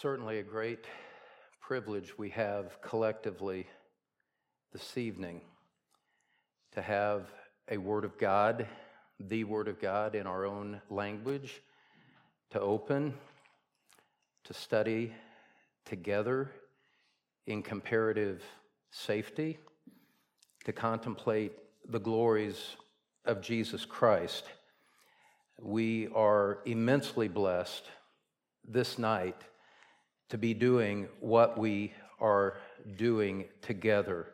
certainly a great privilege we have collectively this evening to have a Word of God, the Word of God in our own language, to open, to study together in comparative safety, to contemplate the glories of Jesus Christ. We are immensely blessed this night to be doing what we are doing together.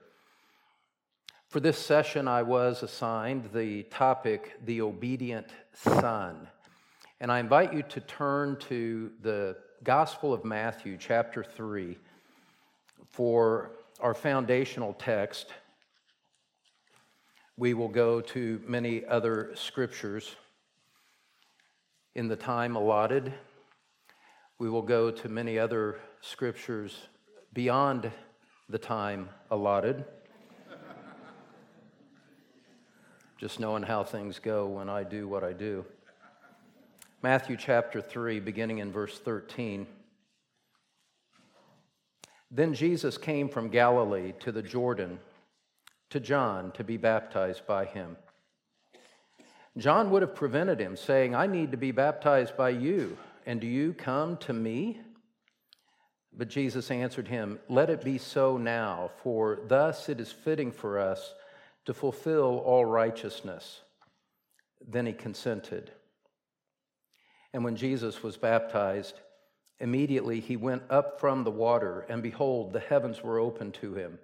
For this session, I was assigned the topic, the obedient son. And I invite you to turn to the Gospel of Matthew, chapter 3, for our foundational text. We will go to many other scriptures in the time allotted. We will go to many other scriptures beyond the time allotted. Just knowing how things go when I do what I do. Matthew chapter 3, beginning in verse 13. Then Jesus came from Galilee to the Jordan to John to be baptized by him. John would have prevented him, saying, I need to be baptized by you and do you come to me? But Jesus answered him, Let it be so now, for thus it is fitting for us to fulfill all righteousness. Then he consented. And when Jesus was baptized, immediately he went up from the water, and behold, the heavens were opened to him.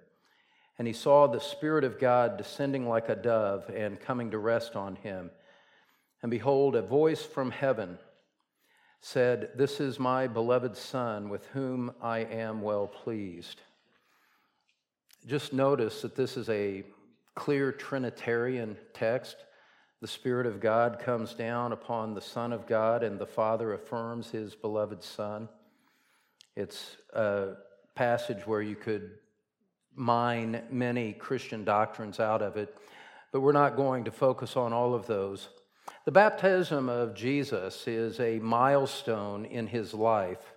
And he saw the Spirit of God descending like a dove and coming to rest on him. And behold, a voice from heaven said, This is my beloved Son with whom I am well pleased. Just notice that this is a clear Trinitarian text. The Spirit of God comes down upon the Son of God, and the Father affirms his beloved Son. It's a passage where you could mine many Christian doctrines out of it, but we're not going to focus on all of those. The baptism of Jesus is a milestone in his life,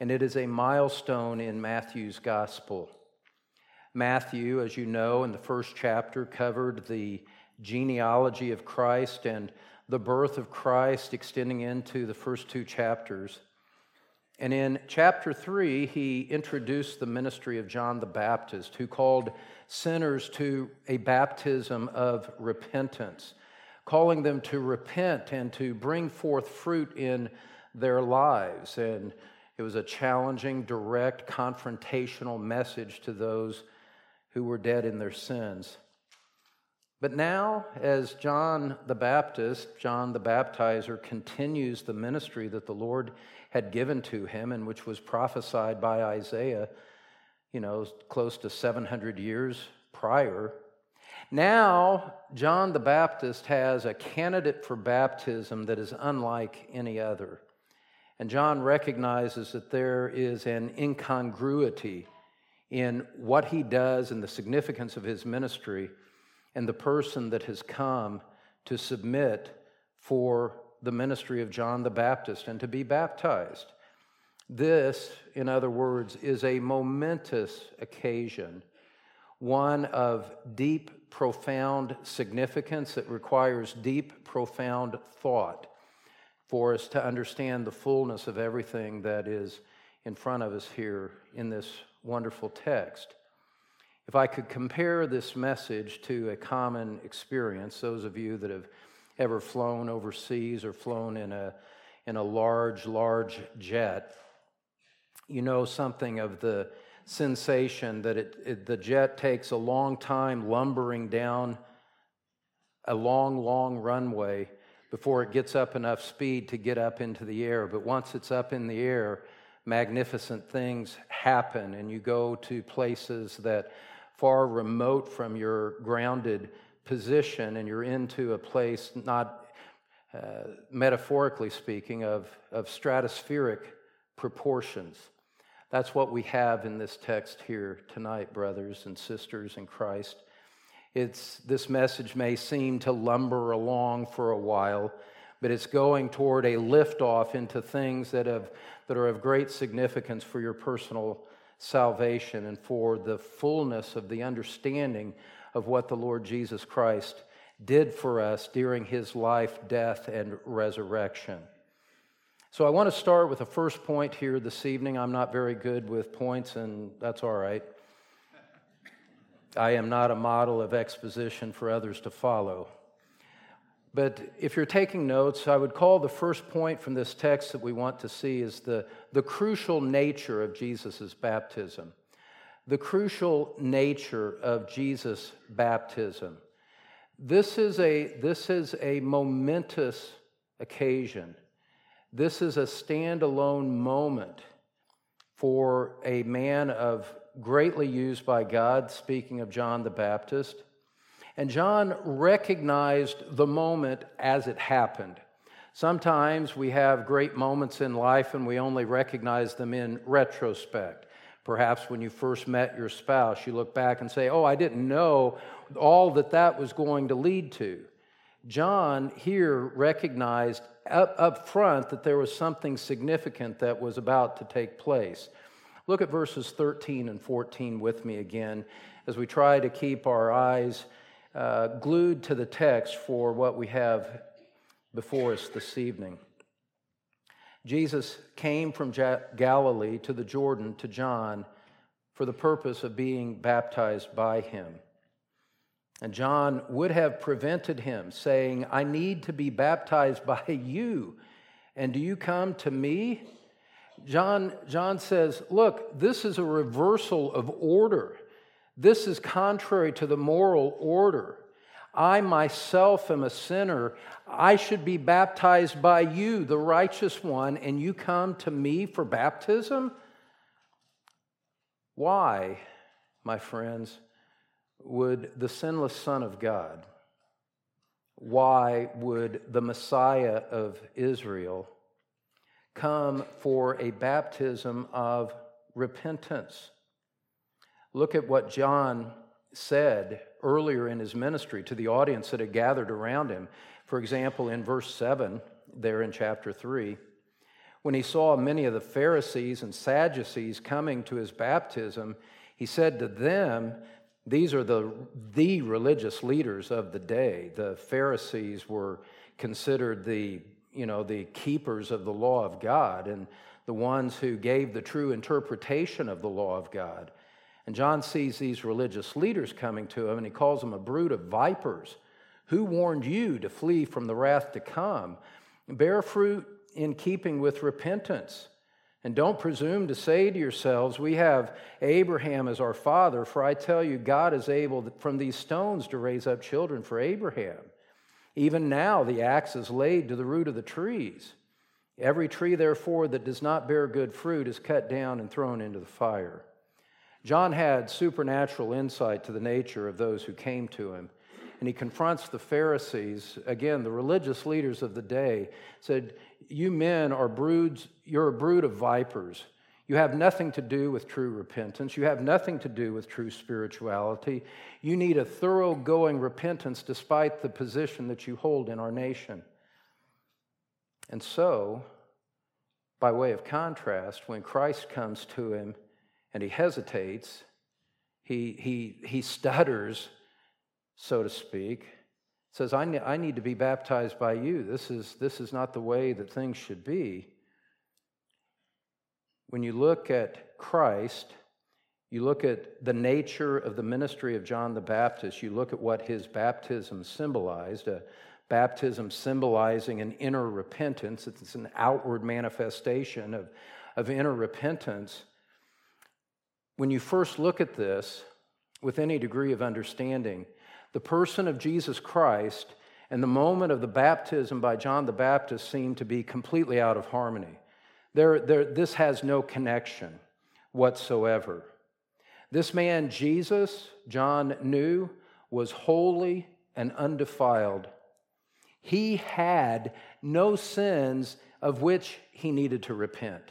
and it is a milestone in Matthew's gospel. Matthew, as you know, in the first chapter, covered the genealogy of Christ and the birth of Christ, extending into the first two chapters. And in chapter three, he introduced the ministry of John the Baptist, who called sinners to a baptism of repentance calling them to repent and to bring forth fruit in their lives. And it was a challenging, direct, confrontational message to those who were dead in their sins. But now, as John the Baptist, John the Baptizer, continues the ministry that the Lord had given to him and which was prophesied by Isaiah, you know, close to 700 years prior, now, John the Baptist has a candidate for baptism that is unlike any other. And John recognizes that there is an incongruity in what he does and the significance of his ministry and the person that has come to submit for the ministry of John the Baptist and to be baptized. This, in other words, is a momentous occasion, one of deep profound significance. It requires deep, profound thought for us to understand the fullness of everything that is in front of us here in this wonderful text. If I could compare this message to a common experience, those of you that have ever flown overseas or flown in a, in a large, large jet, you know something of the sensation that it, it, the jet takes a long time lumbering down a long, long runway before it gets up enough speed to get up into the air. But once it's up in the air, magnificent things happen, and you go to places that far remote from your grounded position, and you're into a place not uh, metaphorically speaking of, of stratospheric proportions. That's what we have in this text here tonight, brothers and sisters in Christ. It's, this message may seem to lumber along for a while, but it's going toward a liftoff into things that, have, that are of great significance for your personal salvation and for the fullness of the understanding of what the Lord Jesus Christ did for us during his life, death, and resurrection. So I want to start with the first point here this evening. I'm not very good with points, and that's all right. I am not a model of exposition for others to follow. But if you're taking notes, I would call the first point from this text that we want to see is the, the crucial nature of Jesus' baptism. The crucial nature of Jesus' baptism. This is a, this is a momentous occasion. This is a standalone moment for a man of greatly used by God, speaking of John the Baptist and John recognized the moment as it happened. Sometimes we have great moments in life and we only recognize them in retrospect. Perhaps when you first met your spouse, you look back and say, Oh, I didn't know all that that was going to lead to. John here recognized up, up front that there was something significant that was about to take place. Look at verses 13 and 14 with me again as we try to keep our eyes uh, glued to the text for what we have before us this evening. Jesus came from Galilee to the Jordan to John for the purpose of being baptized by him. And John would have prevented him, saying, I need to be baptized by you, and do you come to me? John, John says, Look, this is a reversal of order. This is contrary to the moral order. I myself am a sinner. I should be baptized by you, the righteous one, and you come to me for baptism? Why, my friends, would the sinless Son of God, why would the Messiah of Israel come for a baptism of repentance? Look at what John said earlier in his ministry to the audience that had gathered around him. For example, in verse 7, there in chapter 3, when he saw many of the Pharisees and Sadducees coming to his baptism, he said to them, These are the, the religious leaders of the day. The Pharisees were considered the, you know, the keepers of the law of God and the ones who gave the true interpretation of the law of God. And John sees these religious leaders coming to him and he calls them a brood of vipers. Who warned you to flee from the wrath to come? Bear fruit in keeping with repentance. And don't presume to say to yourselves, We have Abraham as our father, for I tell you, God is able from these stones to raise up children for Abraham. Even now, the axe is laid to the root of the trees. Every tree, therefore, that does not bear good fruit is cut down and thrown into the fire. John had supernatural insight to the nature of those who came to him. And he confronts the Pharisees, again, the religious leaders of the day, said, You men are broods, you're a brood of vipers. You have nothing to do with true repentance. You have nothing to do with true spirituality. You need a thoroughgoing repentance despite the position that you hold in our nation. And so, by way of contrast, when Christ comes to him, and he hesitates. He, he, he stutters, so to speak. Says, I, ne- I need to be baptized by you. This is, this is not the way that things should be. When you look at Christ, you look at the nature of the ministry of John the Baptist, you look at what his baptism symbolized a baptism symbolizing an inner repentance, it's an outward manifestation of, of inner repentance when you first look at this with any degree of understanding, the person of Jesus Christ and the moment of the baptism by John the Baptist seem to be completely out of harmony. There, there, this has no connection whatsoever. This man, Jesus, John knew, was holy and undefiled. He had no sins of which he needed to repent.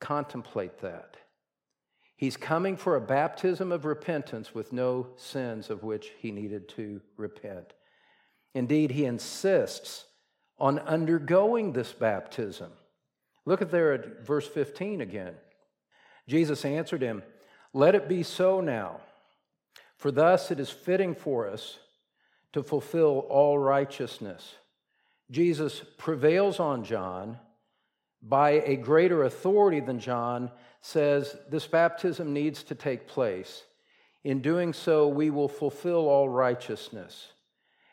Contemplate that. He's coming for a baptism of repentance with no sins of which he needed to repent. Indeed, he insists on undergoing this baptism. Look at there at verse 15 again. Jesus answered him, Let it be so now, for thus it is fitting for us to fulfill all righteousness. Jesus prevails on John by a greater authority than John, says this baptism needs to take place. In doing so, we will fulfill all righteousness.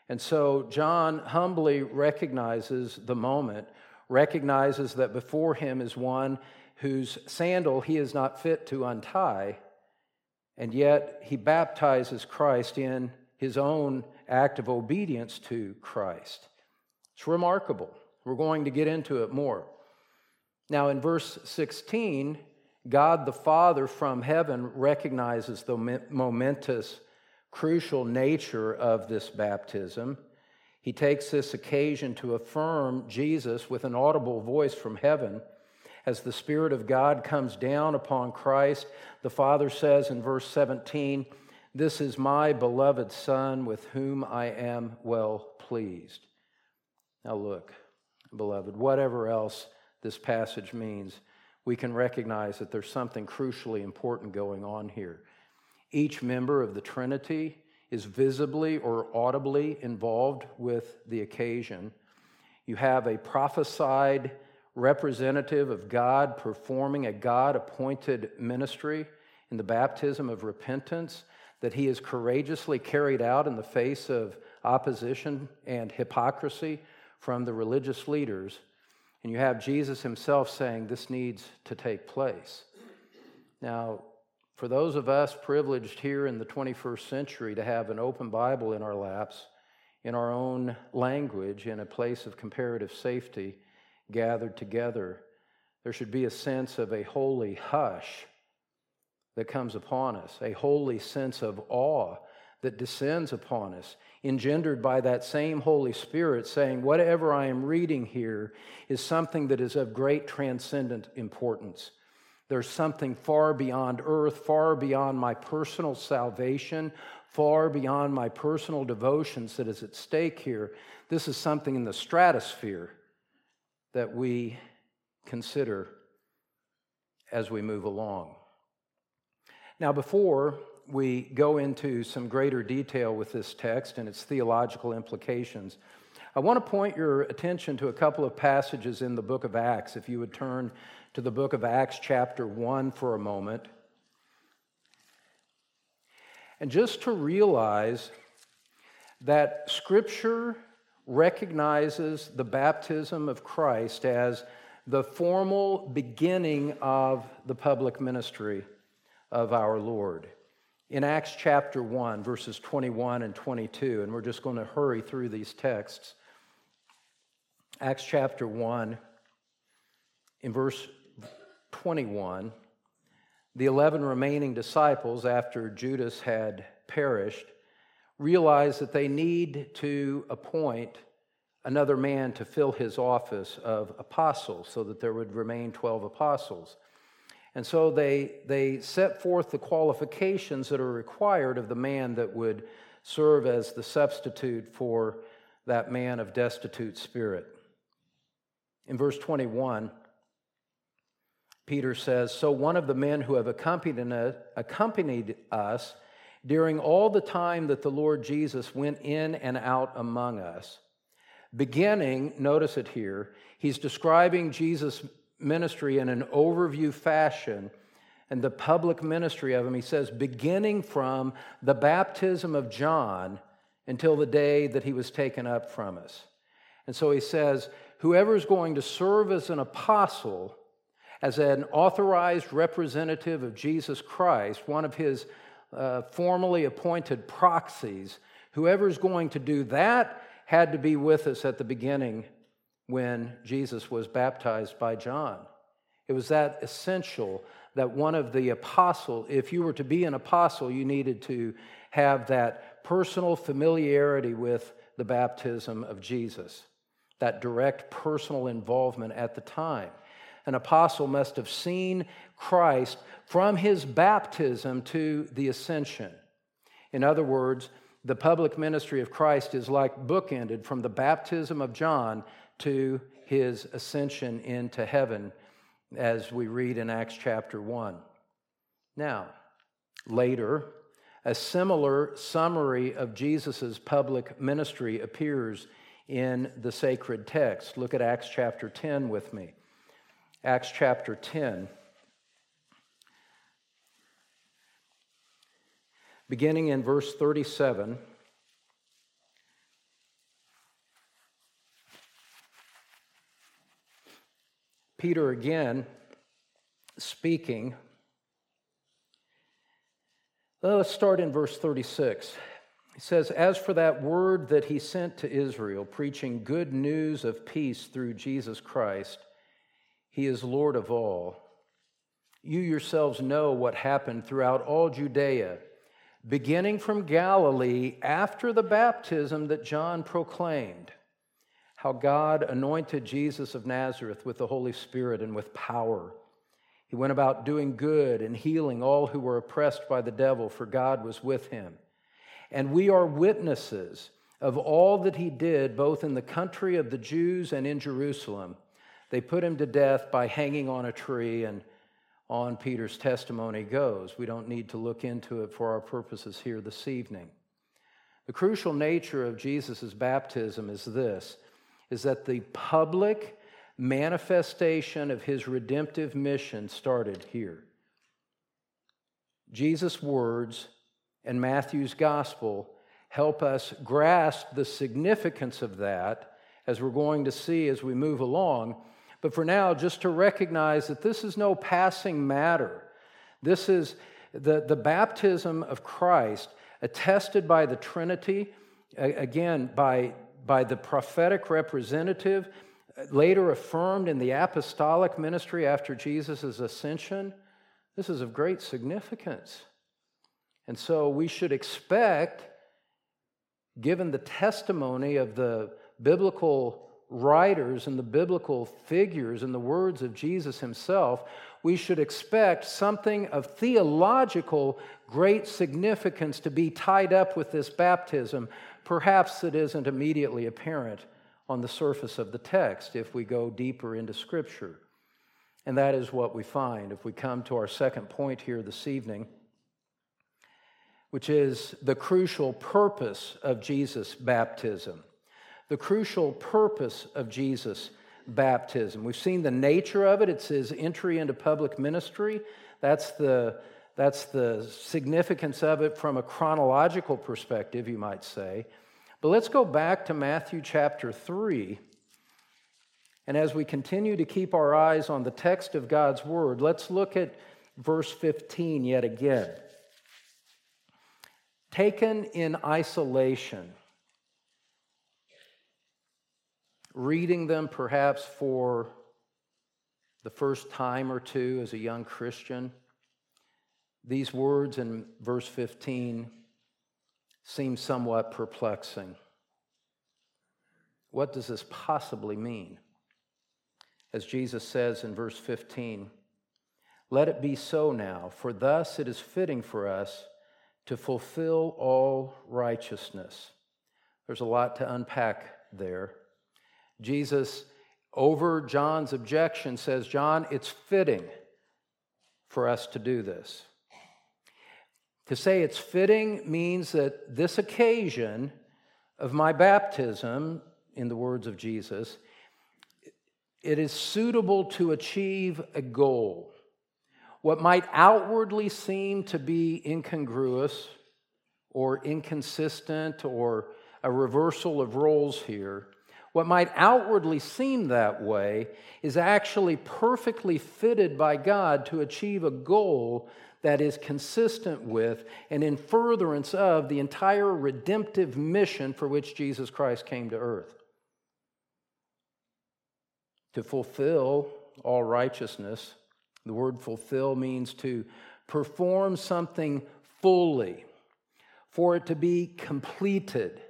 And so John humbly recognizes the moment, recognizes that before him is one whose sandal he is not fit to untie, and yet he baptizes Christ in his own act of obedience to Christ. It's remarkable. We're going to get into it more. Now, in verse 16, God the Father from heaven recognizes the momentous, crucial nature of this baptism. He takes this occasion to affirm Jesus with an audible voice from heaven. As the Spirit of God comes down upon Christ, the Father says in verse 17, This is my beloved Son with whom I am well pleased. Now, look, beloved, whatever else this passage means, we can recognize that there's something crucially important going on here. Each member of the Trinity is visibly or audibly involved with the occasion. You have a prophesied representative of God performing a God appointed ministry in the baptism of repentance that he has courageously carried out in the face of opposition and hypocrisy from the religious leaders and you have Jesus himself saying this needs to take place. Now, for those of us privileged here in the 21st century to have an open Bible in our laps, in our own language, in a place of comparative safety, gathered together, there should be a sense of a holy hush that comes upon us, a holy sense of awe that descends upon us, engendered by that same Holy Spirit, saying, Whatever I am reading here is something that is of great transcendent importance. There's something far beyond earth, far beyond my personal salvation, far beyond my personal devotions that is at stake here. This is something in the stratosphere that we consider as we move along. Now, before we go into some greater detail with this text and its theological implications, I want to point your attention to a couple of passages in the book of Acts. If you would turn to the book of Acts, chapter 1, for a moment. And just to realize that Scripture recognizes the baptism of Christ as the formal beginning of the public ministry of our Lord in Acts chapter 1, verses 21 and 22, and we're just going to hurry through these texts. Acts chapter 1, in verse 21, the 11 remaining disciples, after Judas had perished, realized that they need to appoint another man to fill his office of apostle so that there would remain 12 apostles. And so they, they set forth the qualifications that are required of the man that would serve as the substitute for that man of destitute spirit. In verse 21, Peter says, So one of the men who have accompanied us during all the time that the Lord Jesus went in and out among us, beginning, notice it here, he's describing Jesus' ministry in an overview fashion and the public ministry of him, he says, beginning from the baptism of John until the day that he was taken up from us. And so he says, whoever is going to serve as an apostle, as an authorized representative of Jesus Christ, one of his uh, formally appointed proxies, whoever is going to do that had to be with us at the beginning when Jesus was baptized by John. It was that essential that one of the apostle, if you were to be an apostle, you needed to have that personal familiarity with the baptism of Jesus, that direct personal involvement at the time. An apostle must have seen Christ from his baptism to the ascension. In other words, the public ministry of Christ is like bookended from the baptism of John to his ascension into heaven, as we read in Acts chapter 1. Now, later, a similar summary of Jesus' public ministry appears in the sacred text. Look at Acts chapter 10 with me. Acts chapter 10. Beginning in verse 37. Peter again speaking. Let's start in verse 36. He says, As for that word that he sent to Israel, preaching good news of peace through Jesus Christ, he is Lord of all. You yourselves know what happened throughout all Judea, beginning from Galilee after the baptism that John proclaimed how God anointed Jesus of Nazareth with the Holy Spirit and with power. He went about doing good and healing all who were oppressed by the devil, for God was with him. And we are witnesses of all that he did, both in the country of the Jews and in Jerusalem. They put him to death by hanging on a tree, and on Peter's testimony goes. We don't need to look into it for our purposes here this evening. The crucial nature of Jesus' baptism is this is that the public manifestation of his redemptive mission started here. Jesus' words and Matthew's gospel help us grasp the significance of that, as we're going to see as we move along. But for now, just to recognize that this is no passing matter. This is the, the baptism of Christ, attested by the Trinity, again, by by the prophetic representative, later affirmed in the apostolic ministry after Jesus' ascension, this is of great significance. And so we should expect, given the testimony of the biblical writers and the biblical figures and the words of Jesus himself, we should expect something of theological great significance to be tied up with this baptism Perhaps it isn't immediately apparent on the surface of the text if we go deeper into Scripture. And that is what we find if we come to our second point here this evening, which is the crucial purpose of Jesus' baptism. The crucial purpose of Jesus' baptism. We've seen the nature of it, it's his entry into public ministry. That's the that's the significance of it from a chronological perspective, you might say. But let's go back to Matthew chapter 3. And as we continue to keep our eyes on the text of God's word, let's look at verse 15 yet again. Taken in isolation, reading them perhaps for the first time or two as a young Christian these words in verse 15 seem somewhat perplexing. What does this possibly mean? As Jesus says in verse 15, let it be so now, for thus it is fitting for us to fulfill all righteousness. There's a lot to unpack there. Jesus, over John's objection, says, John, it's fitting for us to do this. To say it's fitting means that this occasion of my baptism, in the words of Jesus, it is suitable to achieve a goal. What might outwardly seem to be incongruous or inconsistent or a reversal of roles here, what might outwardly seem that way is actually perfectly fitted by God to achieve a goal that is consistent with and in furtherance of the entire redemptive mission for which Jesus Christ came to earth. To fulfill all righteousness, the word fulfill means to perform something fully, for it to be completed,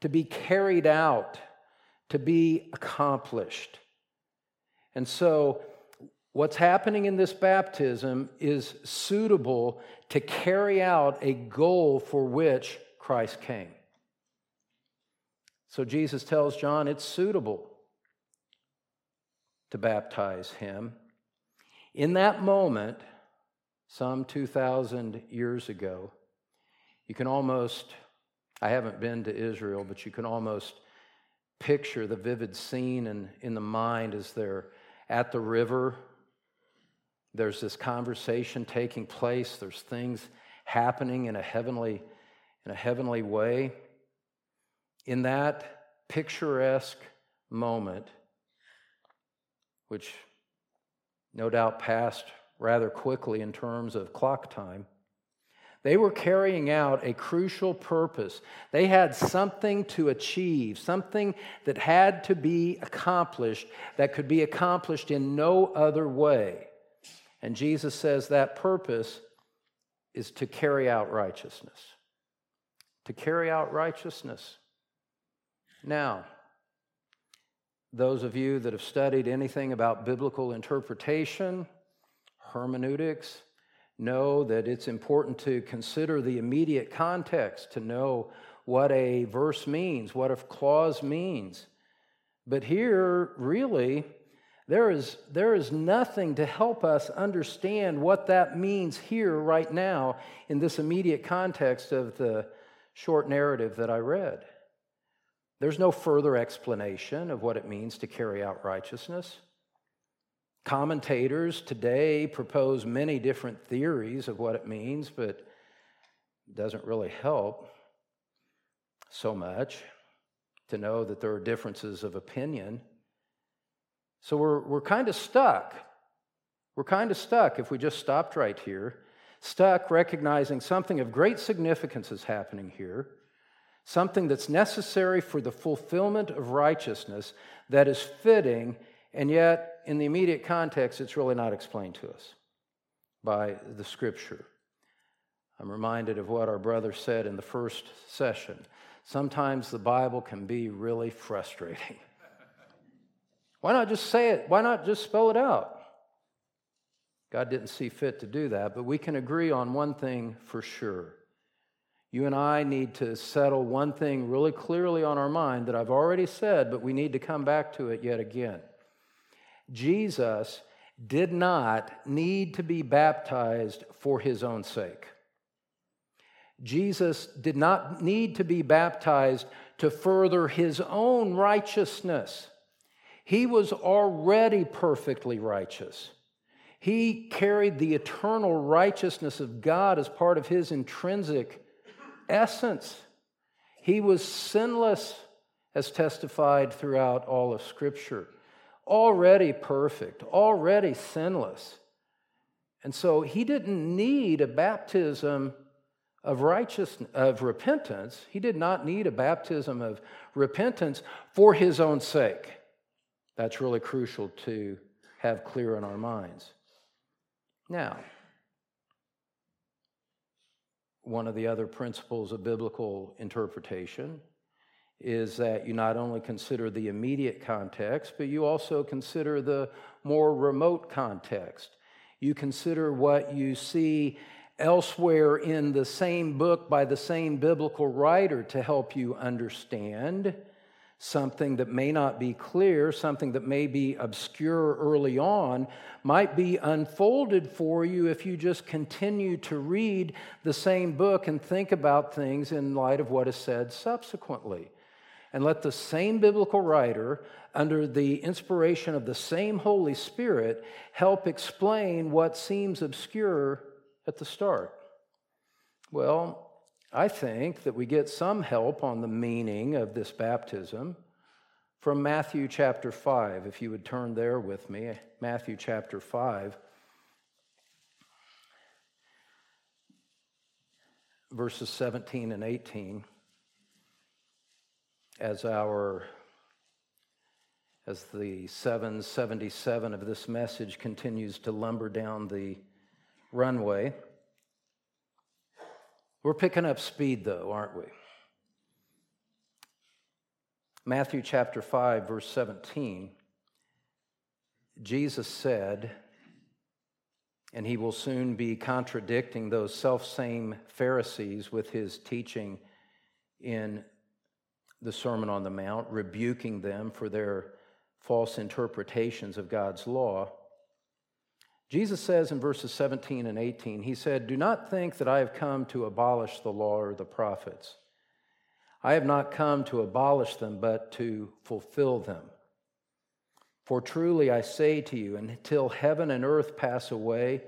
to be carried out, to be accomplished. And so, What's happening in this baptism is suitable to carry out a goal for which Christ came. So Jesus tells John it's suitable to baptize him. In that moment, some 2,000 years ago, you can almost, I haven't been to Israel, but you can almost picture the vivid scene in, in the mind as they're at the river. There's this conversation taking place, there's things happening in a heavenly, in a heavenly way. In that picturesque moment, which no doubt passed rather quickly in terms of clock time, they were carrying out a crucial purpose. They had something to achieve, something that had to be accomplished that could be accomplished in no other way. And Jesus says that purpose is to carry out righteousness. To carry out righteousness. Now, those of you that have studied anything about biblical interpretation, hermeneutics, know that it's important to consider the immediate context to know what a verse means, what a clause means. But here, really, there is, there is nothing to help us understand what that means here, right now, in this immediate context of the short narrative that I read. There's no further explanation of what it means to carry out righteousness. Commentators today propose many different theories of what it means, but it doesn't really help so much to know that there are differences of opinion. So we're, we're kind of stuck. We're kind of stuck if we just stopped right here, stuck recognizing something of great significance is happening here, something that's necessary for the fulfillment of righteousness that is fitting and yet, in the immediate context, it's really not explained to us by the scripture. I'm reminded of what our brother said in the first session. Sometimes the Bible can be really frustrating. Why not just say it? Why not just spell it out? God didn't see fit to do that, but we can agree on one thing for sure. You and I need to settle one thing really clearly on our mind that I've already said, but we need to come back to it yet again. Jesus did not need to be baptized for his own sake. Jesus did not need to be baptized to further his own righteousness. He was already perfectly righteous. He carried the eternal righteousness of God as part of his intrinsic essence. He was sinless, as testified throughout all of Scripture already perfect, already sinless. And so he didn't need a baptism of righteousness of repentance. He did not need a baptism of repentance for his own sake. That's really crucial to have clear in our minds. Now, one of the other principles of biblical interpretation is that you not only consider the immediate context, but you also consider the more remote context. You consider what you see elsewhere in the same book by the same biblical writer to help you understand something that may not be clear, something that may be obscure early on, might be unfolded for you if you just continue to read the same book and think about things in light of what is said subsequently and let the same biblical writer, under the inspiration of the same Holy Spirit, help explain what seems obscure at the start? Well, I think that we get some help on the meaning of this baptism from Matthew chapter 5. If you would turn there with me, Matthew chapter 5. Verses 17 and 18 as our as the 777 of this message continues to lumber down the runway. We're picking up speed, though, aren't we? Matthew chapter 5, verse 17, Jesus said, and he will soon be contradicting those self same Pharisees with his teaching in the Sermon on the Mount, rebuking them for their false interpretations of God's law. Jesus says in verses 17 and 18, He said, Do not think that I have come to abolish the law or the prophets. I have not come to abolish them, but to fulfill them. For truly I say to you, until heaven and earth pass away,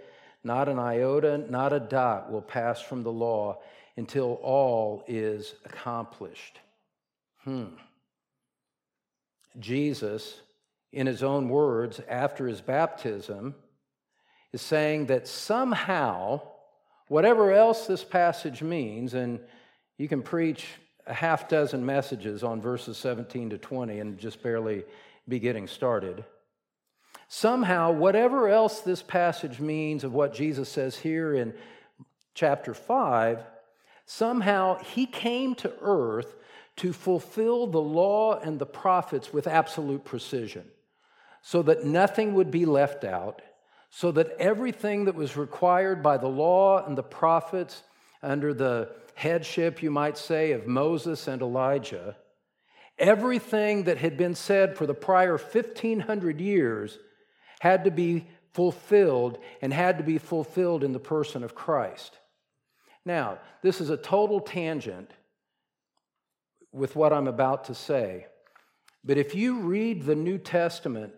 not an iota, not a dot will pass from the law until all is accomplished. Hmm. Jesus, in his own words, after his baptism, is saying that somehow, whatever else this passage means, and you can preach a half dozen messages on verses 17 to 20 and just barely be getting started. Somehow, whatever else this passage means of what Jesus says here in chapter 5, somehow he came to earth to fulfill the law and the prophets with absolute precision, so that nothing would be left out, so that everything that was required by the law and the prophets under the headship, you might say, of Moses and Elijah, everything that had been said for the prior 1500 years had to be fulfilled and had to be fulfilled in the person of Christ. Now, this is a total tangent with what I'm about to say. But if you read the New Testament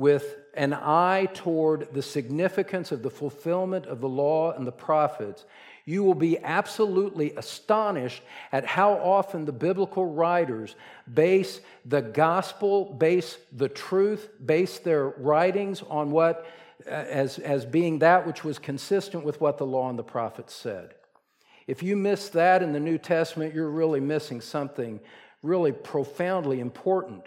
with an eye toward the significance of the fulfillment of the law and the prophets, you will be absolutely astonished at how often the biblical writers base the gospel, base the truth, base their writings on what, uh, as, as being that which was consistent with what the law and the prophets said. If you miss that in the New Testament, you're really missing something really profoundly important.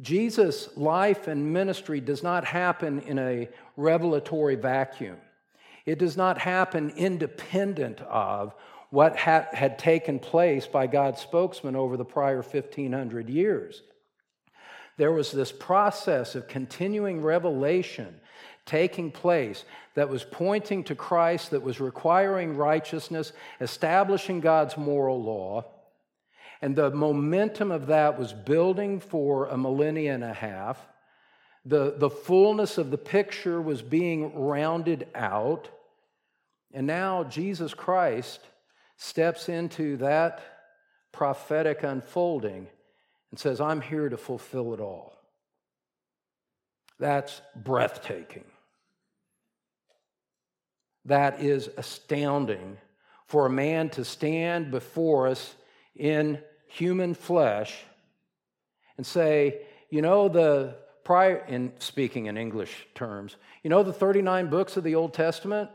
Jesus' life and ministry does not happen in a revelatory vacuum. It does not happen independent of what had taken place by God's spokesman over the prior 1500 years. There was this process of continuing revelation taking place that was pointing to Christ, that was requiring righteousness, establishing God's moral law. And the momentum of that was building for a millennia and a half. The, the fullness of the picture was being rounded out. And now Jesus Christ steps into that prophetic unfolding and says, I'm here to fulfill it all. That's breathtaking. That is astounding for a man to stand before us in human flesh and say, you know, the prior, in speaking in English terms, you know, the 39 books of the Old Testament?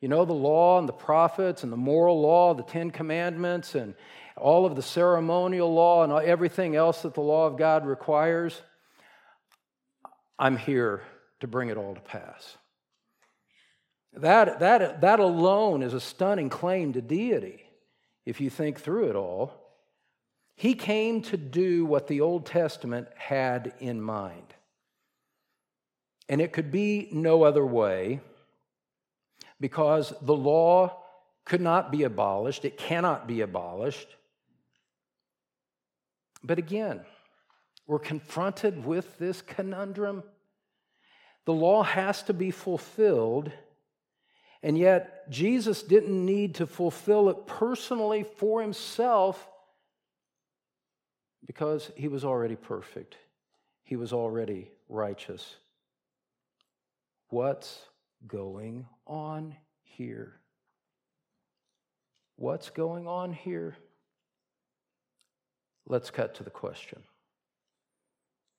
You know, the law and the prophets and the moral law, the Ten Commandments, and all of the ceremonial law and everything else that the law of God requires. I'm here to bring it all to pass. That, that, that alone is a stunning claim to deity if you think through it all. He came to do what the Old Testament had in mind. And it could be no other way because the law could not be abolished, it cannot be abolished. But again, we're confronted with this conundrum. The law has to be fulfilled, and yet Jesus didn't need to fulfill it personally for himself because he was already perfect, he was already righteous. What's going on here? What's going on here? Let's cut to the question.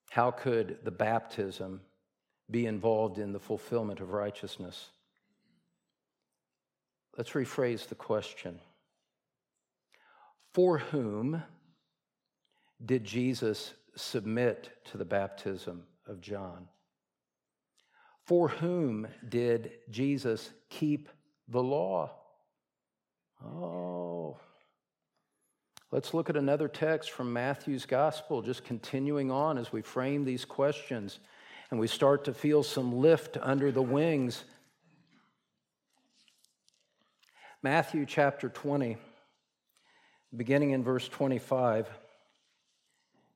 How could the baptism be involved in the fulfillment of righteousness? Let's rephrase the question. For whom did Jesus submit to the baptism of John? For whom did Jesus keep the law? Oh, Let's look at another text from Matthew's gospel, just continuing on as we frame these questions and we start to feel some lift under the wings. Matthew chapter 20, Beginning in verse 25,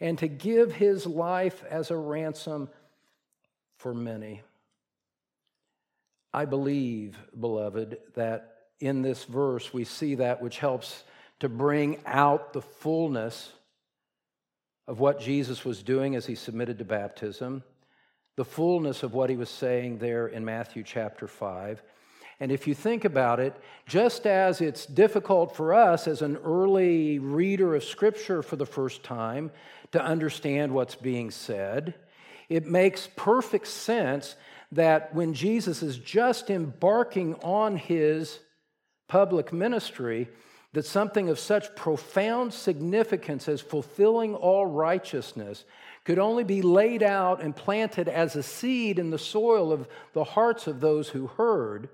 and to give his life as a ransom for many. I believe, beloved, that in this verse we see that which helps to bring out the fullness of what Jesus was doing as he submitted to baptism, the fullness of what he was saying there in Matthew chapter 5. And if you think about it, just as it's difficult for us as an early reader of Scripture for the first time to understand what's being said, it makes perfect sense that when Jesus is just embarking on his public ministry, that something of such profound significance as fulfilling all righteousness could only be laid out and planted as a seed in the soil of the hearts of those who heard.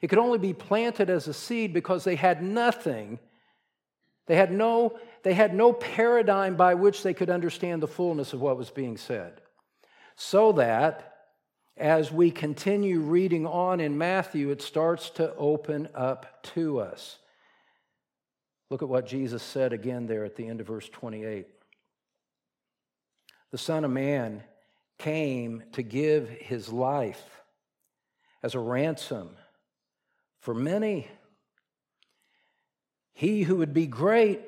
It could only be planted as a seed because they had nothing. They had no, they had no paradigm by which they could understand the fullness of what was being said. So that as we continue reading on in Matthew, it starts to open up to us. Look at what Jesus said again there at the end of verse 28. The Son of Man came to give his life as a ransom for many. He who would be great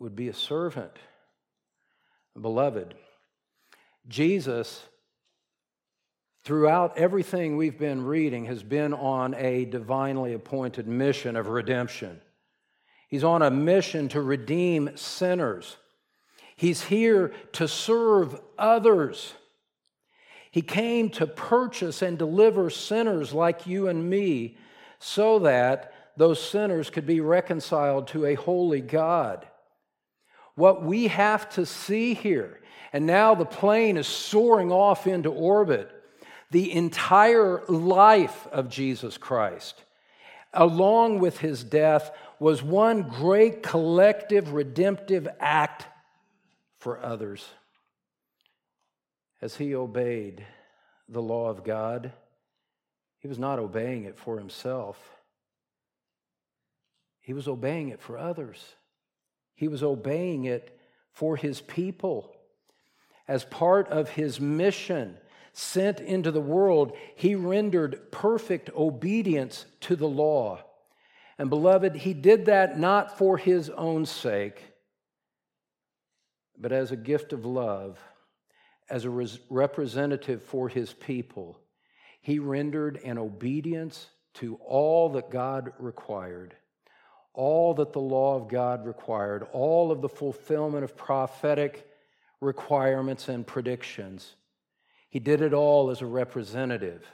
would be a servant. Beloved, Jesus, throughout everything we've been reading, has been on a divinely appointed mission of redemption. He's on a mission to redeem sinners. He's here to serve others. He came to purchase and deliver sinners like you and me so that those sinners could be reconciled to a holy God. What we have to see here, and now the plane is soaring off into orbit, the entire life of Jesus Christ, along with his death, was one great collective redemptive act for others. As he obeyed the law of God, he was not obeying it for himself, he was obeying it for others. He was obeying it for his people. As part of his mission sent into the world, he rendered perfect obedience to the law. And beloved, he did that not for his own sake, but as a gift of love, as a res- representative for his people. He rendered an obedience to all that God required, all that the law of God required, all of the fulfillment of prophetic requirements and predictions. He did it all as a representative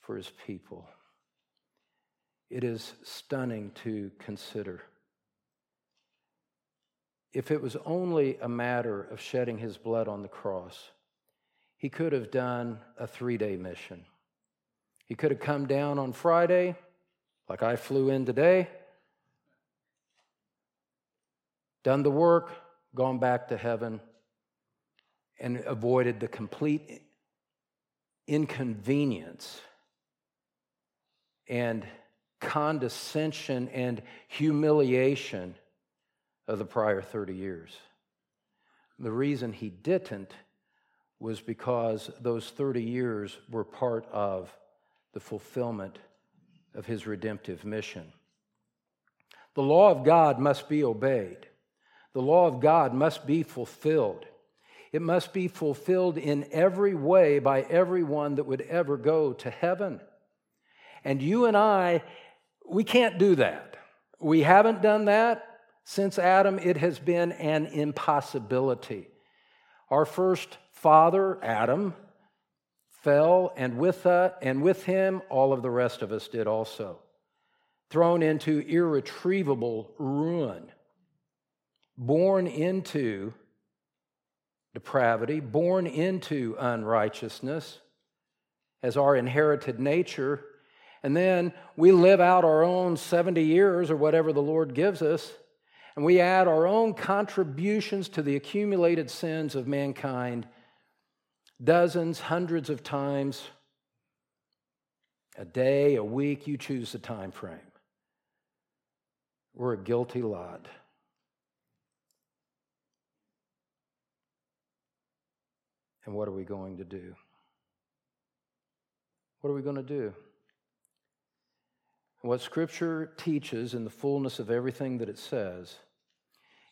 for his people. It is stunning to consider. If it was only a matter of shedding his blood on the cross, he could have done a three day mission. He could have come down on Friday, like I flew in today, done the work, gone back to heaven, and avoided the complete inconvenience and condescension and humiliation of the prior 30 years. The reason he didn't was because those 30 years were part of the fulfillment of his redemptive mission. The law of God must be obeyed. The law of God must be fulfilled. It must be fulfilled in every way by everyone that would ever go to heaven. And you and I we can't do that. We haven't done that since Adam. It has been an impossibility. Our first father, Adam, fell, and with, uh, and with him, all of the rest of us did also. Thrown into irretrievable ruin. Born into depravity, born into unrighteousness as our inherited nature, and then we live out our own 70 years or whatever the Lord gives us, and we add our own contributions to the accumulated sins of mankind dozens, hundreds of times a day, a week, you choose the time frame. We're a guilty lot. And what are we going to do? What are we going to do? What Scripture teaches in the fullness of everything that it says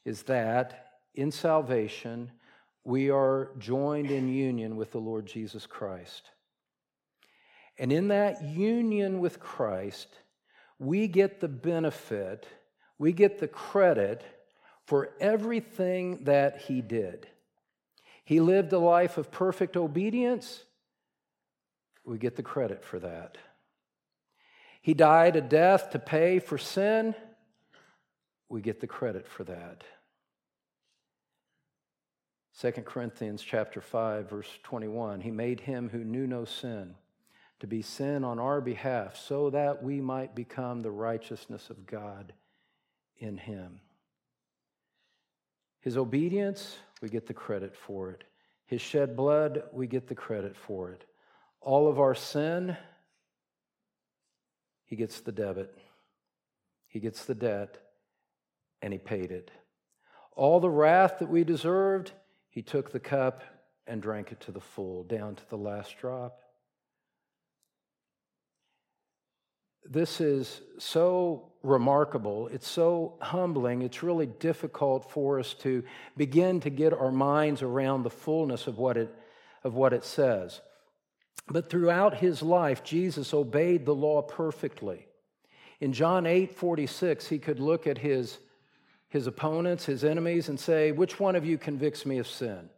is that in salvation, we are joined in union with the Lord Jesus Christ. And in that union with Christ, we get the benefit, we get the credit for everything that He did. He lived a life of perfect obedience. We get the credit for that. He died a death to pay for sin. We get the credit for that. 2 Corinthians chapter 5 verse 21 He made him who knew no sin to be sin on our behalf so that we might become the righteousness of God in him. His obedience, we get the credit for it. His shed blood, we get the credit for it. All of our sin, he gets the debit. He gets the debt, and he paid it. All the wrath that we deserved, he took the cup and drank it to the full, down to the last drop. This is so remarkable. It's so humbling. It's really difficult for us to begin to get our minds around the fullness of what it, of what it says. But throughout his life, Jesus obeyed the law perfectly. In John 8 46, he could look at his, his opponents, his enemies, and say, Which one of you convicts me of sin?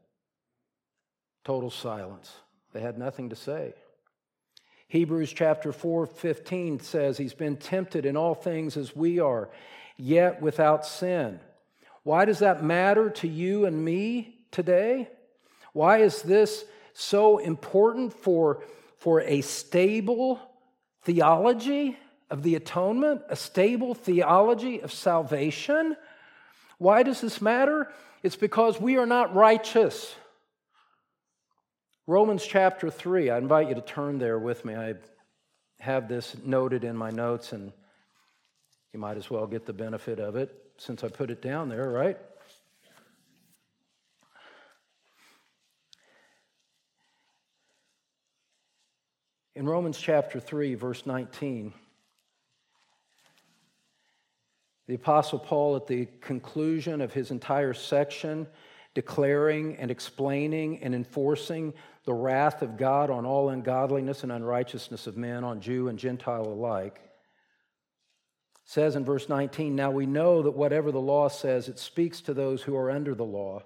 Total silence. They had nothing to say. Hebrews chapter 4 15 says, He's been tempted in all things as we are, yet without sin. Why does that matter to you and me today? Why is this so important for, for a stable theology of the atonement, a stable theology of salvation? Why does this matter? It's because we are not righteous. Romans chapter 3, I invite you to turn there with me. I have this noted in my notes, and you might as well get the benefit of it since I put it down there, right? In Romans chapter 3, verse 19, the Apostle Paul, at the conclusion of his entire section, declaring and explaining and enforcing the wrath of God on all ungodliness and unrighteousness of men, on Jew and Gentile alike. says in verse 19, Now we know that whatever the law says, it speaks to those who are under the law,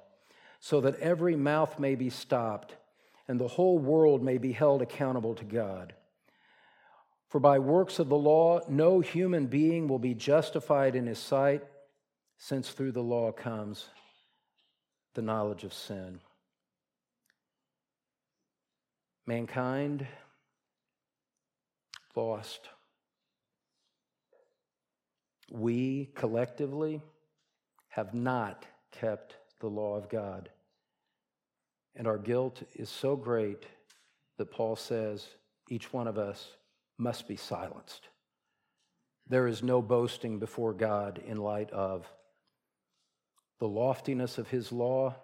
so that every mouth may be stopped and the whole world may be held accountable to God. For by works of the law, no human being will be justified in his sight, since through the law comes the knowledge of sin. Mankind lost. We collectively have not kept the law of God. And our guilt is so great that Paul says each one of us must be silenced. There is no boasting before God in light of the loftiness of his law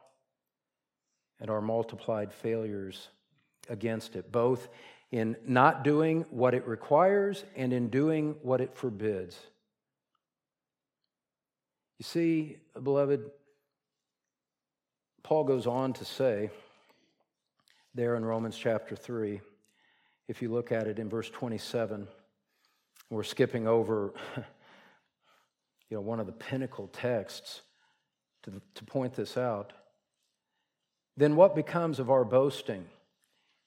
and our multiplied failures against it, both in not doing what it requires and in doing what it forbids. You see, beloved, Paul goes on to say there in Romans chapter 3, if you look at it in verse 27, we're skipping over you know, one of the pinnacle texts to, to point this out. Then what becomes of our boasting?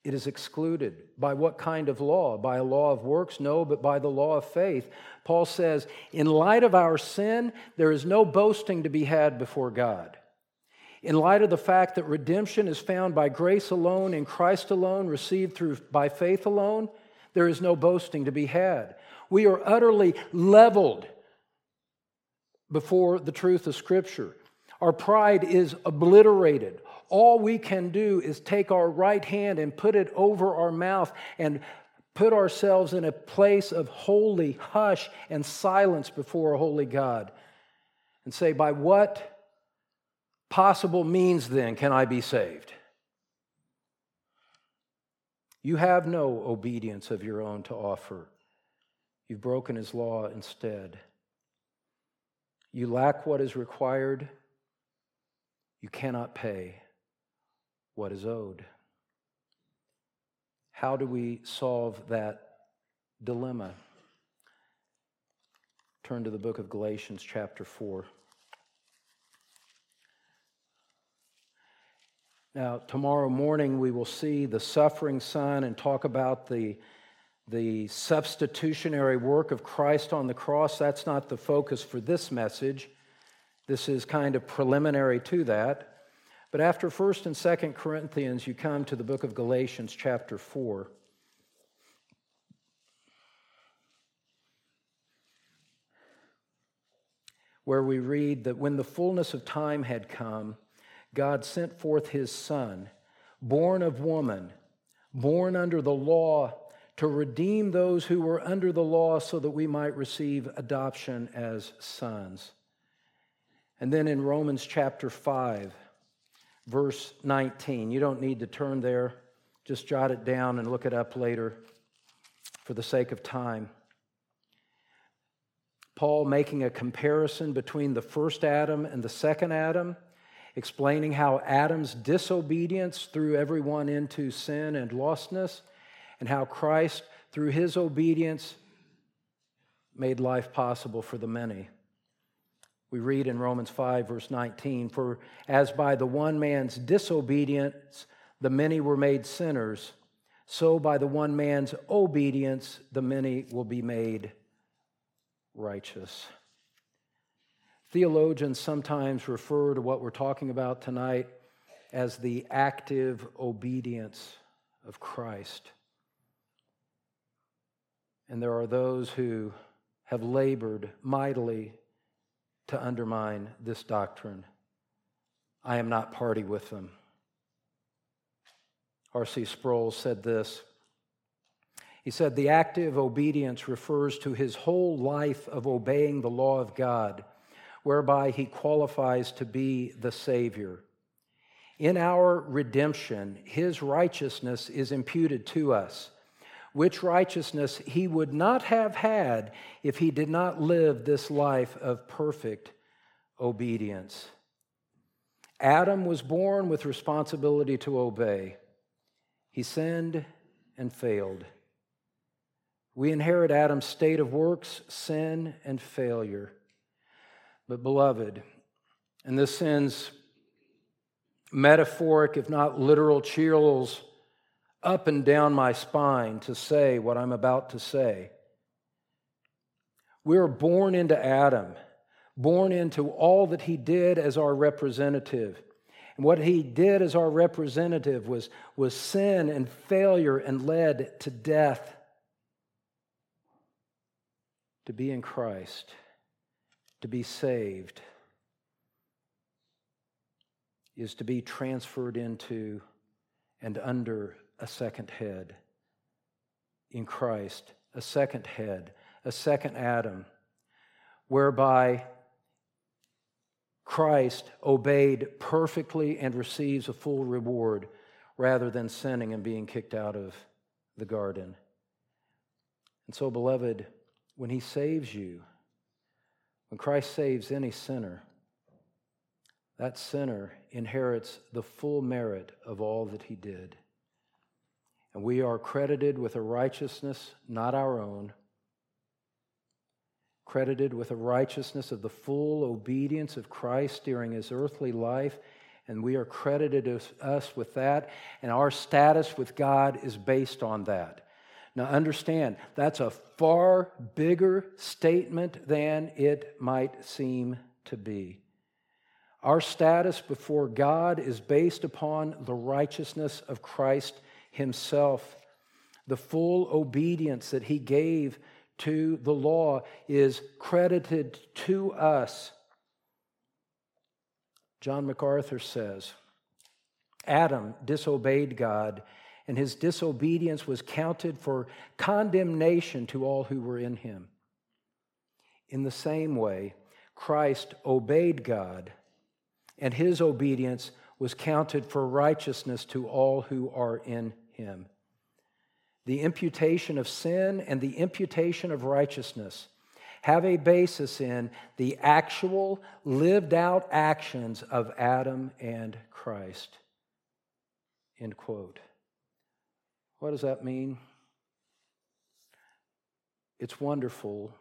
It is excluded. By what kind of law? By a law of works? No, but by the law of faith. Paul says, In light of our sin, there is no boasting to be had before God. In light of the fact that redemption is found by grace alone, in Christ alone, received through by faith alone, there is no boasting to be had. We are utterly leveled before the truth of Scripture. Our pride is obliterated all we can do is take our right hand and put it over our mouth and put ourselves in a place of holy hush and silence before a holy God and say, By what possible means then can I be saved? You have no obedience of your own to offer. You've broken his law instead. You lack what is required. You cannot pay what is owed. How do we solve that dilemma? Turn to the book of Galatians, chapter 4. Now, tomorrow morning we will see the suffering Son and talk about the, the substitutionary work of Christ on the cross. That's not the focus for this message. This is kind of preliminary to that. But after 1st and 2nd Corinthians, you come to the book of Galatians, chapter 4. Where we read that when the fullness of time had come, God sent forth his Son, born of woman, born under the law, to redeem those who were under the law so that we might receive adoption as sons. And then in Romans chapter 5, verse 19. You don't need to turn there, just jot it down and look it up later for the sake of time. Paul making a comparison between the first Adam and the second Adam, explaining how Adam's disobedience threw everyone into sin and lostness, and how Christ, through his obedience, made life possible for the many. We read in Romans 5, verse 19 For as by the one man's disobedience the many were made sinners, so by the one man's obedience the many will be made righteous. Theologians sometimes refer to what we're talking about tonight as the active obedience of Christ. And there are those who have labored mightily to undermine this doctrine. I am not party with them. R.C. Sproul said this. He said, The active obedience refers to his whole life of obeying the law of God, whereby he qualifies to be the Savior. In our redemption, his righteousness is imputed to us which righteousness he would not have had if he did not live this life of perfect obedience. Adam was born with responsibility to obey. He sinned and failed. We inherit Adam's state of works, sin, and failure. But, beloved, and this sends metaphoric, if not literal, chills up and down my spine to say what I'm about to say. We are born into Adam, born into all that he did as our representative. And what he did as our representative was, was sin and failure and led to death. To be in Christ, to be saved, is to be transferred into and under a second head in Christ, a second head, a second Adam, whereby Christ obeyed perfectly and receives a full reward rather than sinning and being kicked out of the garden. And so, beloved, when He saves you, when Christ saves any sinner, that sinner inherits the full merit of all that He did. And we are credited with a righteousness not our own, credited with a righteousness of the full obedience of Christ during his earthly life, and we are credited as us with that, and our status with God is based on that. Now, understand, that's a far bigger statement than it might seem to be. Our status before God is based upon the righteousness of Christ Himself. The full obedience that He gave to the law is credited to us. John MacArthur says Adam disobeyed God and his disobedience was counted for condemnation to all who were in him. In the same way, Christ obeyed God, and his obedience was counted for righteousness to all who are in him. The imputation of sin and the imputation of righteousness have a basis in the actual lived out actions of Adam and Christ. End quote. What does that mean? It's wonderful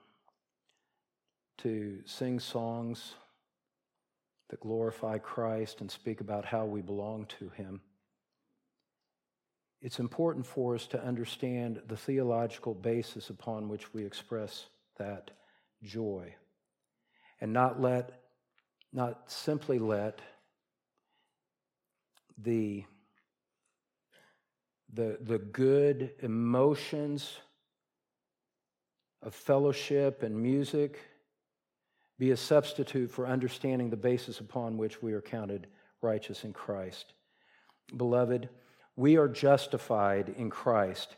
to sing songs that glorify Christ and speak about how we belong to Him. It's important for us to understand the theological basis upon which we express that joy and not let, not simply let the the, the good emotions of fellowship and music be a substitute for understanding the basis upon which we are counted righteous in Christ. Beloved, we are justified in Christ,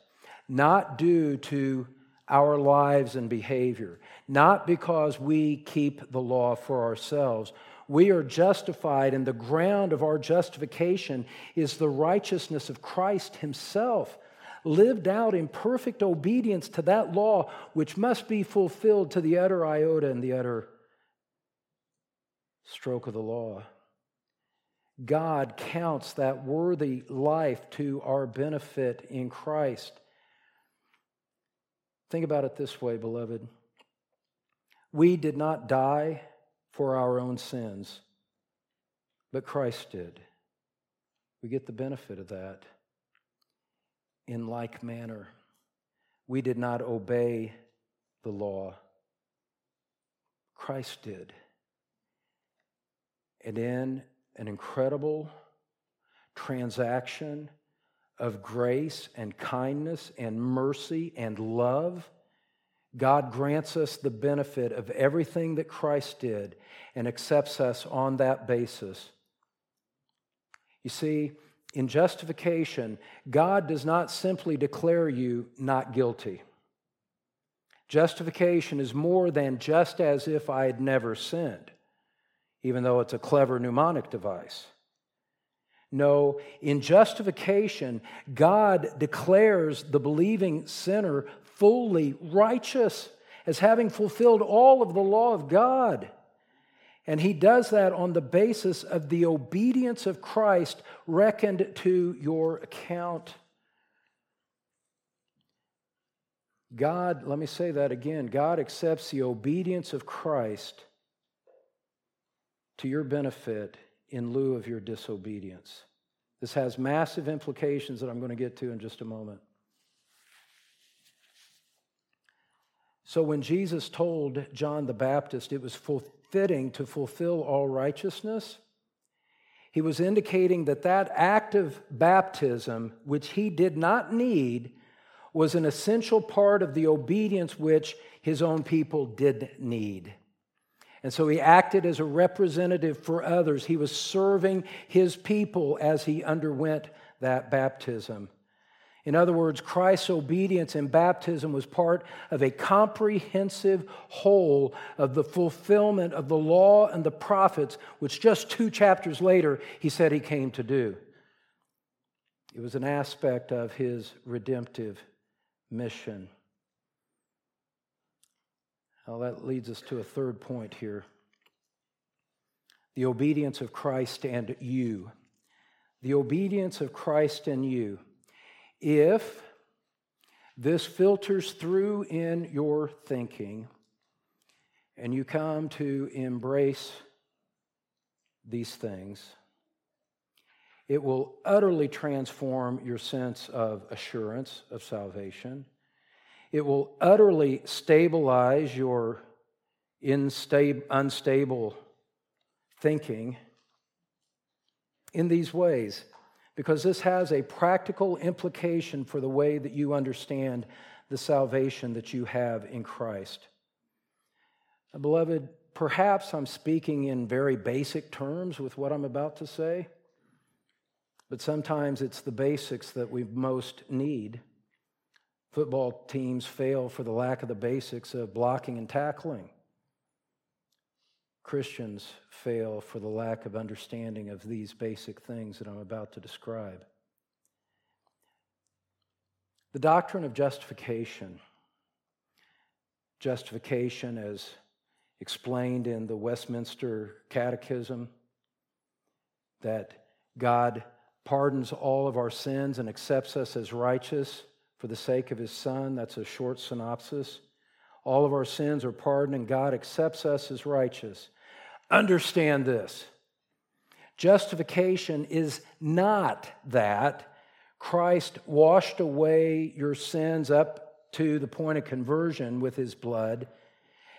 not due to our lives and behavior, not because we keep the law for ourselves we are justified, and the ground of our justification is the righteousness of Christ Himself, lived out in perfect obedience to that law, which must be fulfilled to the utter iota and the utter stroke of the law. God counts that worthy life to our benefit in Christ. Think about it this way, beloved. We did not die for our own sins, but Christ did. We get the benefit of that. In like manner, we did not obey the law, Christ did. And in an incredible transaction of grace and kindness and mercy and love, God grants us the benefit of everything that Christ did and accepts us on that basis. You see, in justification, God does not simply declare you not guilty. Justification is more than just as if I had never sinned, even though it's a clever mnemonic device. No, in justification, God declares the believing sinner fully righteous as having fulfilled all of the law of God. And he does that on the basis of the obedience of Christ reckoned to your account. God, let me say that again God accepts the obedience of Christ to your benefit in lieu of your disobedience. This has massive implications that I'm going to get to in just a moment. So when Jesus told John the Baptist it was fitting to fulfill all righteousness, he was indicating that that act of baptism, which he did not need, was an essential part of the obedience which his own people did need. And so he acted as a representative for others. He was serving his people as he underwent that baptism. In other words, Christ's obedience in baptism was part of a comprehensive whole of the fulfillment of the law and the prophets, which just two chapters later he said he came to do. It was an aspect of his redemptive mission. Now that leads us to a third point here the obedience of Christ and you. The obedience of Christ and you. If this filters through in your thinking and you come to embrace these things, It will utterly transform your sense of assurance of salvation. It will utterly stabilize your unstable thinking in these ways because this has a practical implication for the way that you understand the salvation that you have in Christ. Beloved, perhaps I'm speaking in very basic terms with what I'm about to say, but sometimes it's the basics that we most need. Football teams fail for the lack of the basics of blocking and tackling. Christians fail for the lack of understanding of these basic things that I'm about to describe. The doctrine of justification, justification as explained in the Westminster Catechism, that God pardons all of our sins and accepts us as righteous for the sake of his Son. That's a short synopsis. All of our sins are pardoned, and God accepts us as righteous. Understand this justification is not that Christ washed away your sins up to the point of conversion with his blood,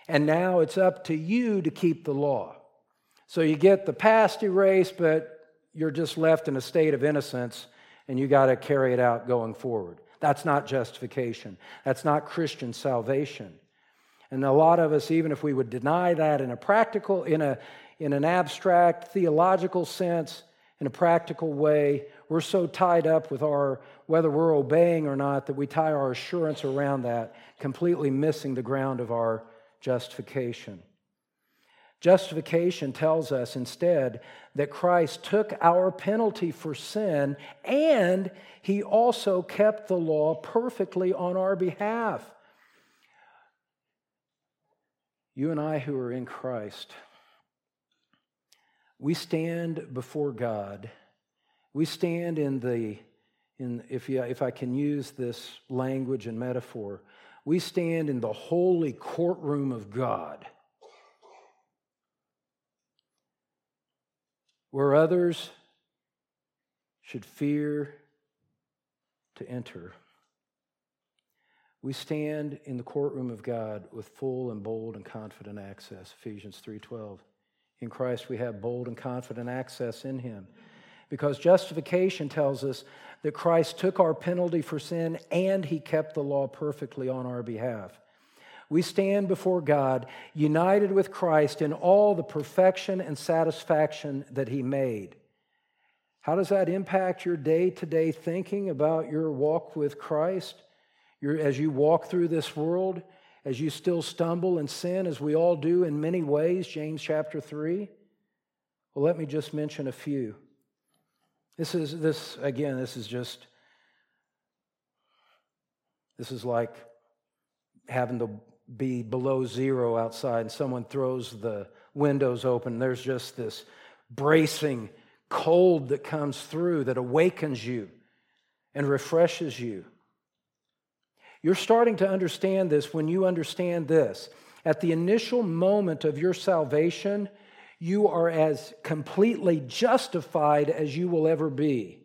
and now it's up to you to keep the law. So you get the past erased, but you're just left in a state of innocence, and you got to carry it out going forward. That's not justification. That's not Christian salvation. And a lot of us, even if we would deny that in a practical, in, a, in an abstract, theological sense, in a practical way, we're so tied up with our, whether we're obeying or not, that we tie our assurance around that, completely missing the ground of our justification. Justification tells us instead that Christ took our penalty for sin and he also kept the law perfectly on our behalf. You and I who are in Christ, we stand before God. We stand in the, in, if, you, if I can use this language and metaphor, we stand in the holy courtroom of God. Where others should fear to enter. We stand in the courtroom of God with full and bold and confident access. Ephesians 3:12. In Christ we have bold and confident access in him. Because justification tells us that Christ took our penalty for sin and he kept the law perfectly on our behalf. We stand before God united with Christ in all the perfection and satisfaction that he made. How does that impact your day to day thinking about your walk with Christ? You're, as you walk through this world, as you still stumble and sin, as we all do in many ways, James chapter 3? Well, let me just mention a few. This is, this, again, this is just, this is like having to be below zero outside and someone throws the windows open. There's just this bracing cold that comes through that awakens you and refreshes you. You're starting to understand this when you understand this. At the initial moment of your salvation, you are as completely justified as you will ever be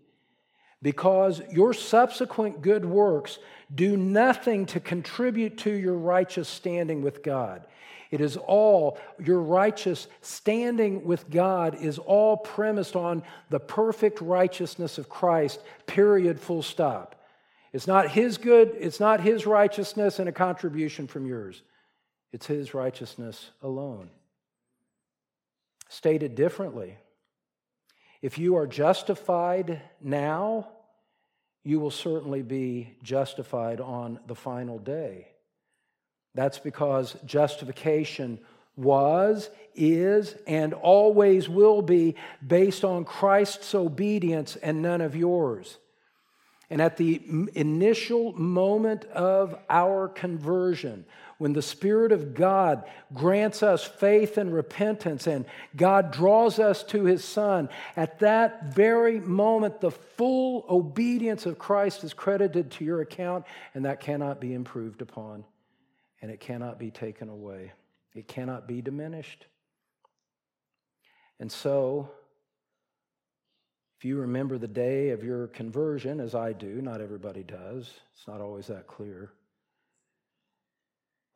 because your subsequent good works do nothing to contribute to your righteous standing with God. It is all, your righteous standing with God is all premised on the perfect righteousness of Christ, period, full stop. It's not his good, it's not his righteousness and a contribution from yours. It's his righteousness alone. Stated differently, if you are justified now, you will certainly be justified on the final day. That's because justification was, is, and always will be based on Christ's obedience and none of yours. And at the initial moment of our conversion, when the Spirit of God grants us faith and repentance and God draws us to His Son, at that very moment, the full obedience of Christ is credited to your account, and that cannot be improved upon, and it cannot be taken away. It cannot be diminished. And so, If you remember the day of your conversion, as I do, not everybody does, it's not always that clear.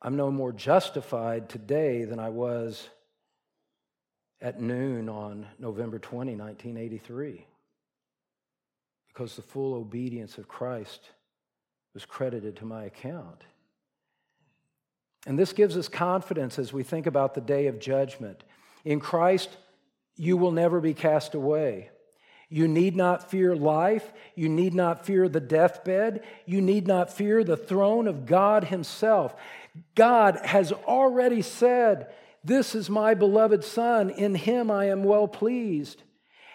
I'm no more justified today than I was at noon on November 20, 1983, because the full obedience of Christ was credited to my account. And this gives us confidence as we think about the day of judgment. In Christ, you will never be cast away. You need not fear life. You need not fear the deathbed. You need not fear the throne of God Himself. God has already said, This is my beloved Son. In Him I am well pleased.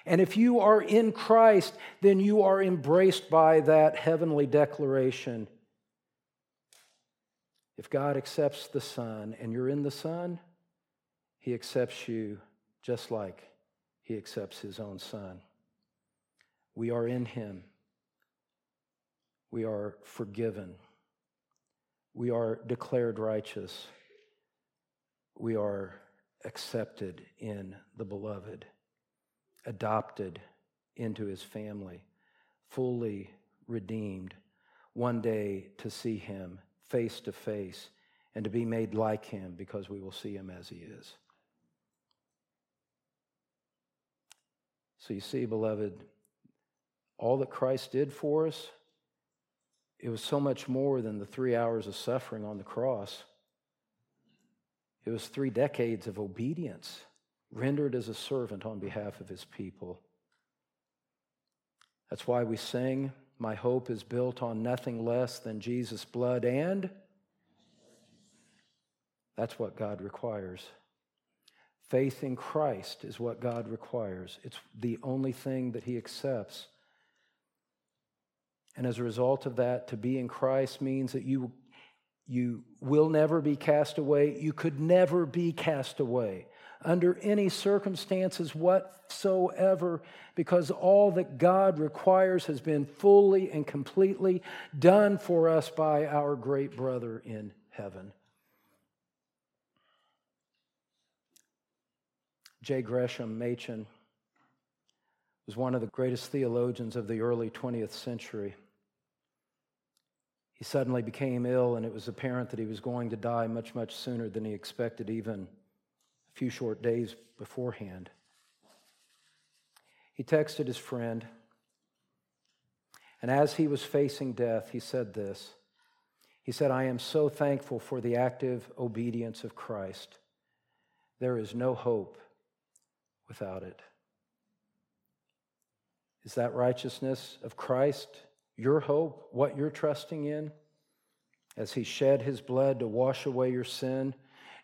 And if you are in Christ, then you are embraced by that heavenly declaration. If God accepts the Son and you're in the Son, He accepts you just like He accepts His own Son. We are in Him. We are forgiven. We are declared righteous. We are accepted in the beloved, adopted into His family, fully redeemed, one day to see Him face to face and to be made like Him because we will see Him as He is. So you see, beloved, all that Christ did for us, it was so much more than the three hours of suffering on the cross. It was three decades of obedience rendered as a servant on behalf of his people. That's why we sing, My hope is built on nothing less than Jesus' blood, and that's what God requires. Faith in Christ is what God requires. It's the only thing that he accepts. And as a result of that, to be in Christ means that you, you will never be cast away. You could never be cast away under any circumstances whatsoever because all that God requires has been fully and completely done for us by our great brother in heaven. J. Gresham Machen was one of the greatest theologians of the early 20th century. He suddenly became ill, and it was apparent that he was going to die much, much sooner than he expected, even a few short days beforehand. He texted his friend, and as he was facing death, he said this. He said, I am so thankful for the active obedience of Christ. There is no hope without it. Is that righteousness of Christ your hope, what you're trusting in? As he shed his blood to wash away your sin,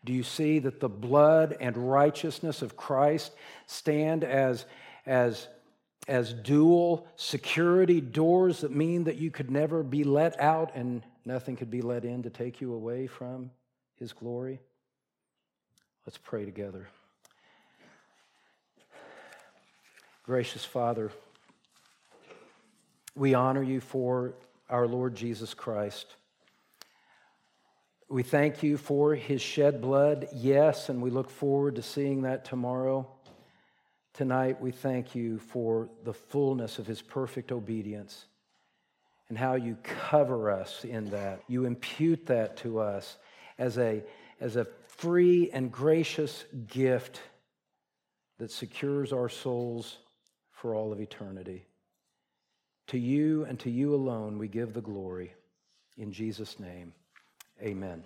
do you see that the blood and righteousness of Christ stand as, as, as dual security doors that mean that you could never be let out and nothing could be let in to take you away from his glory? Let's pray together. Gracious Father, we honor you for our Lord Jesus Christ. We thank you for his shed blood, yes, and we look forward to seeing that tomorrow. Tonight, we thank you for the fullness of his perfect obedience and how you cover us in that. You impute that to us as a, as a free and gracious gift that secures our souls for all of eternity. To you and to you alone we give the glory. In Jesus' name, amen.